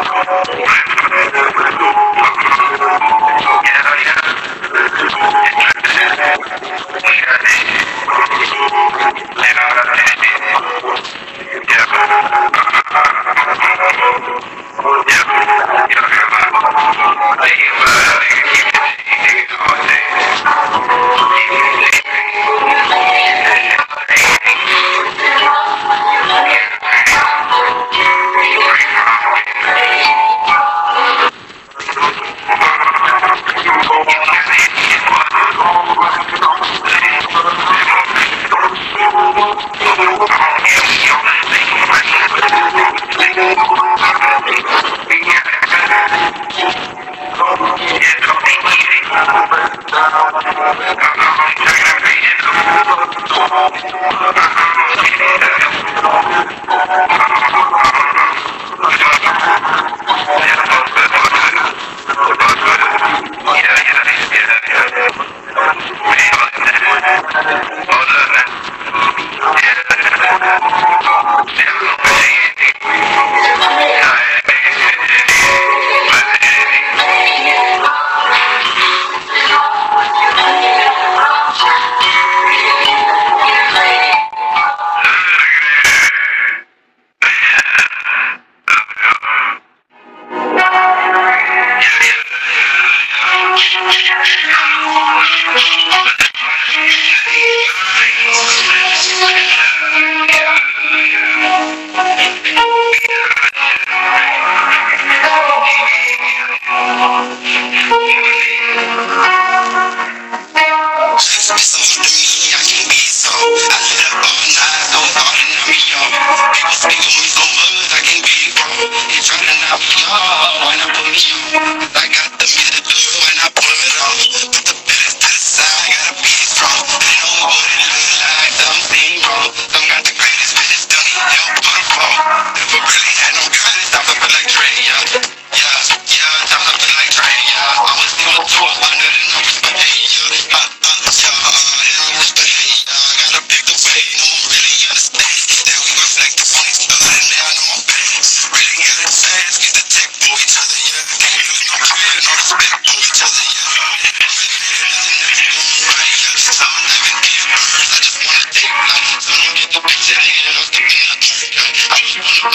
Yeah. This is me, I can be so I live all night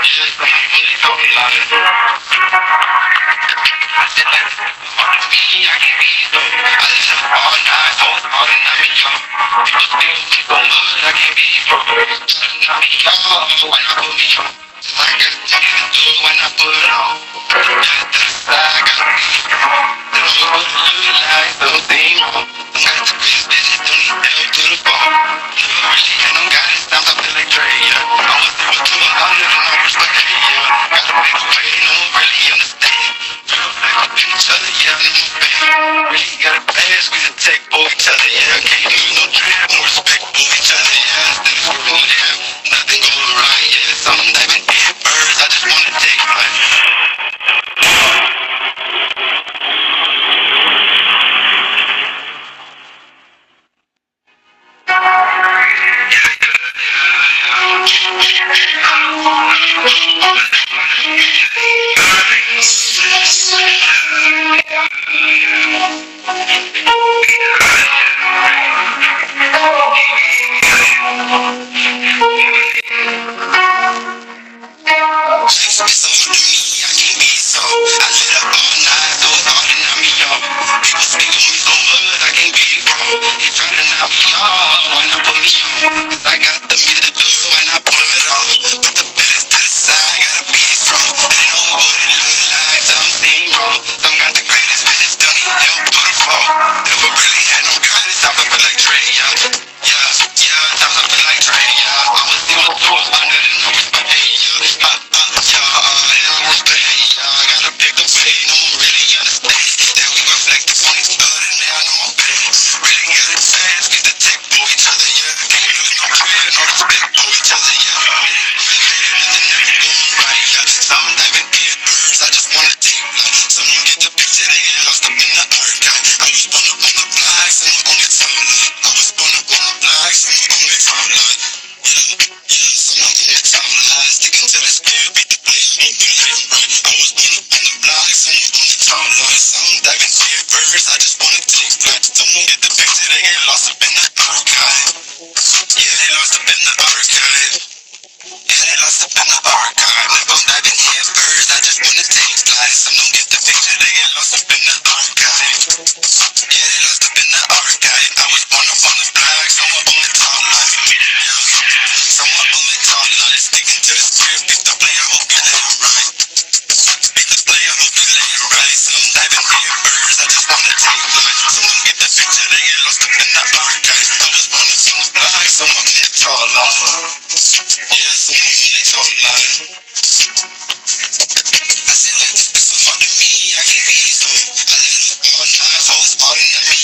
I can't be broke. I'm not young, so I'm not going to be young. I can't take it. Never really had no guidance, times I feel like Dre, yeah. Yeah.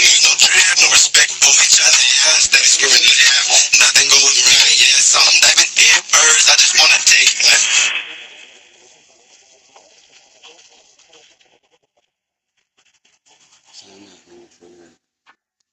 you know, treat no respect for each other. Yes, that's great.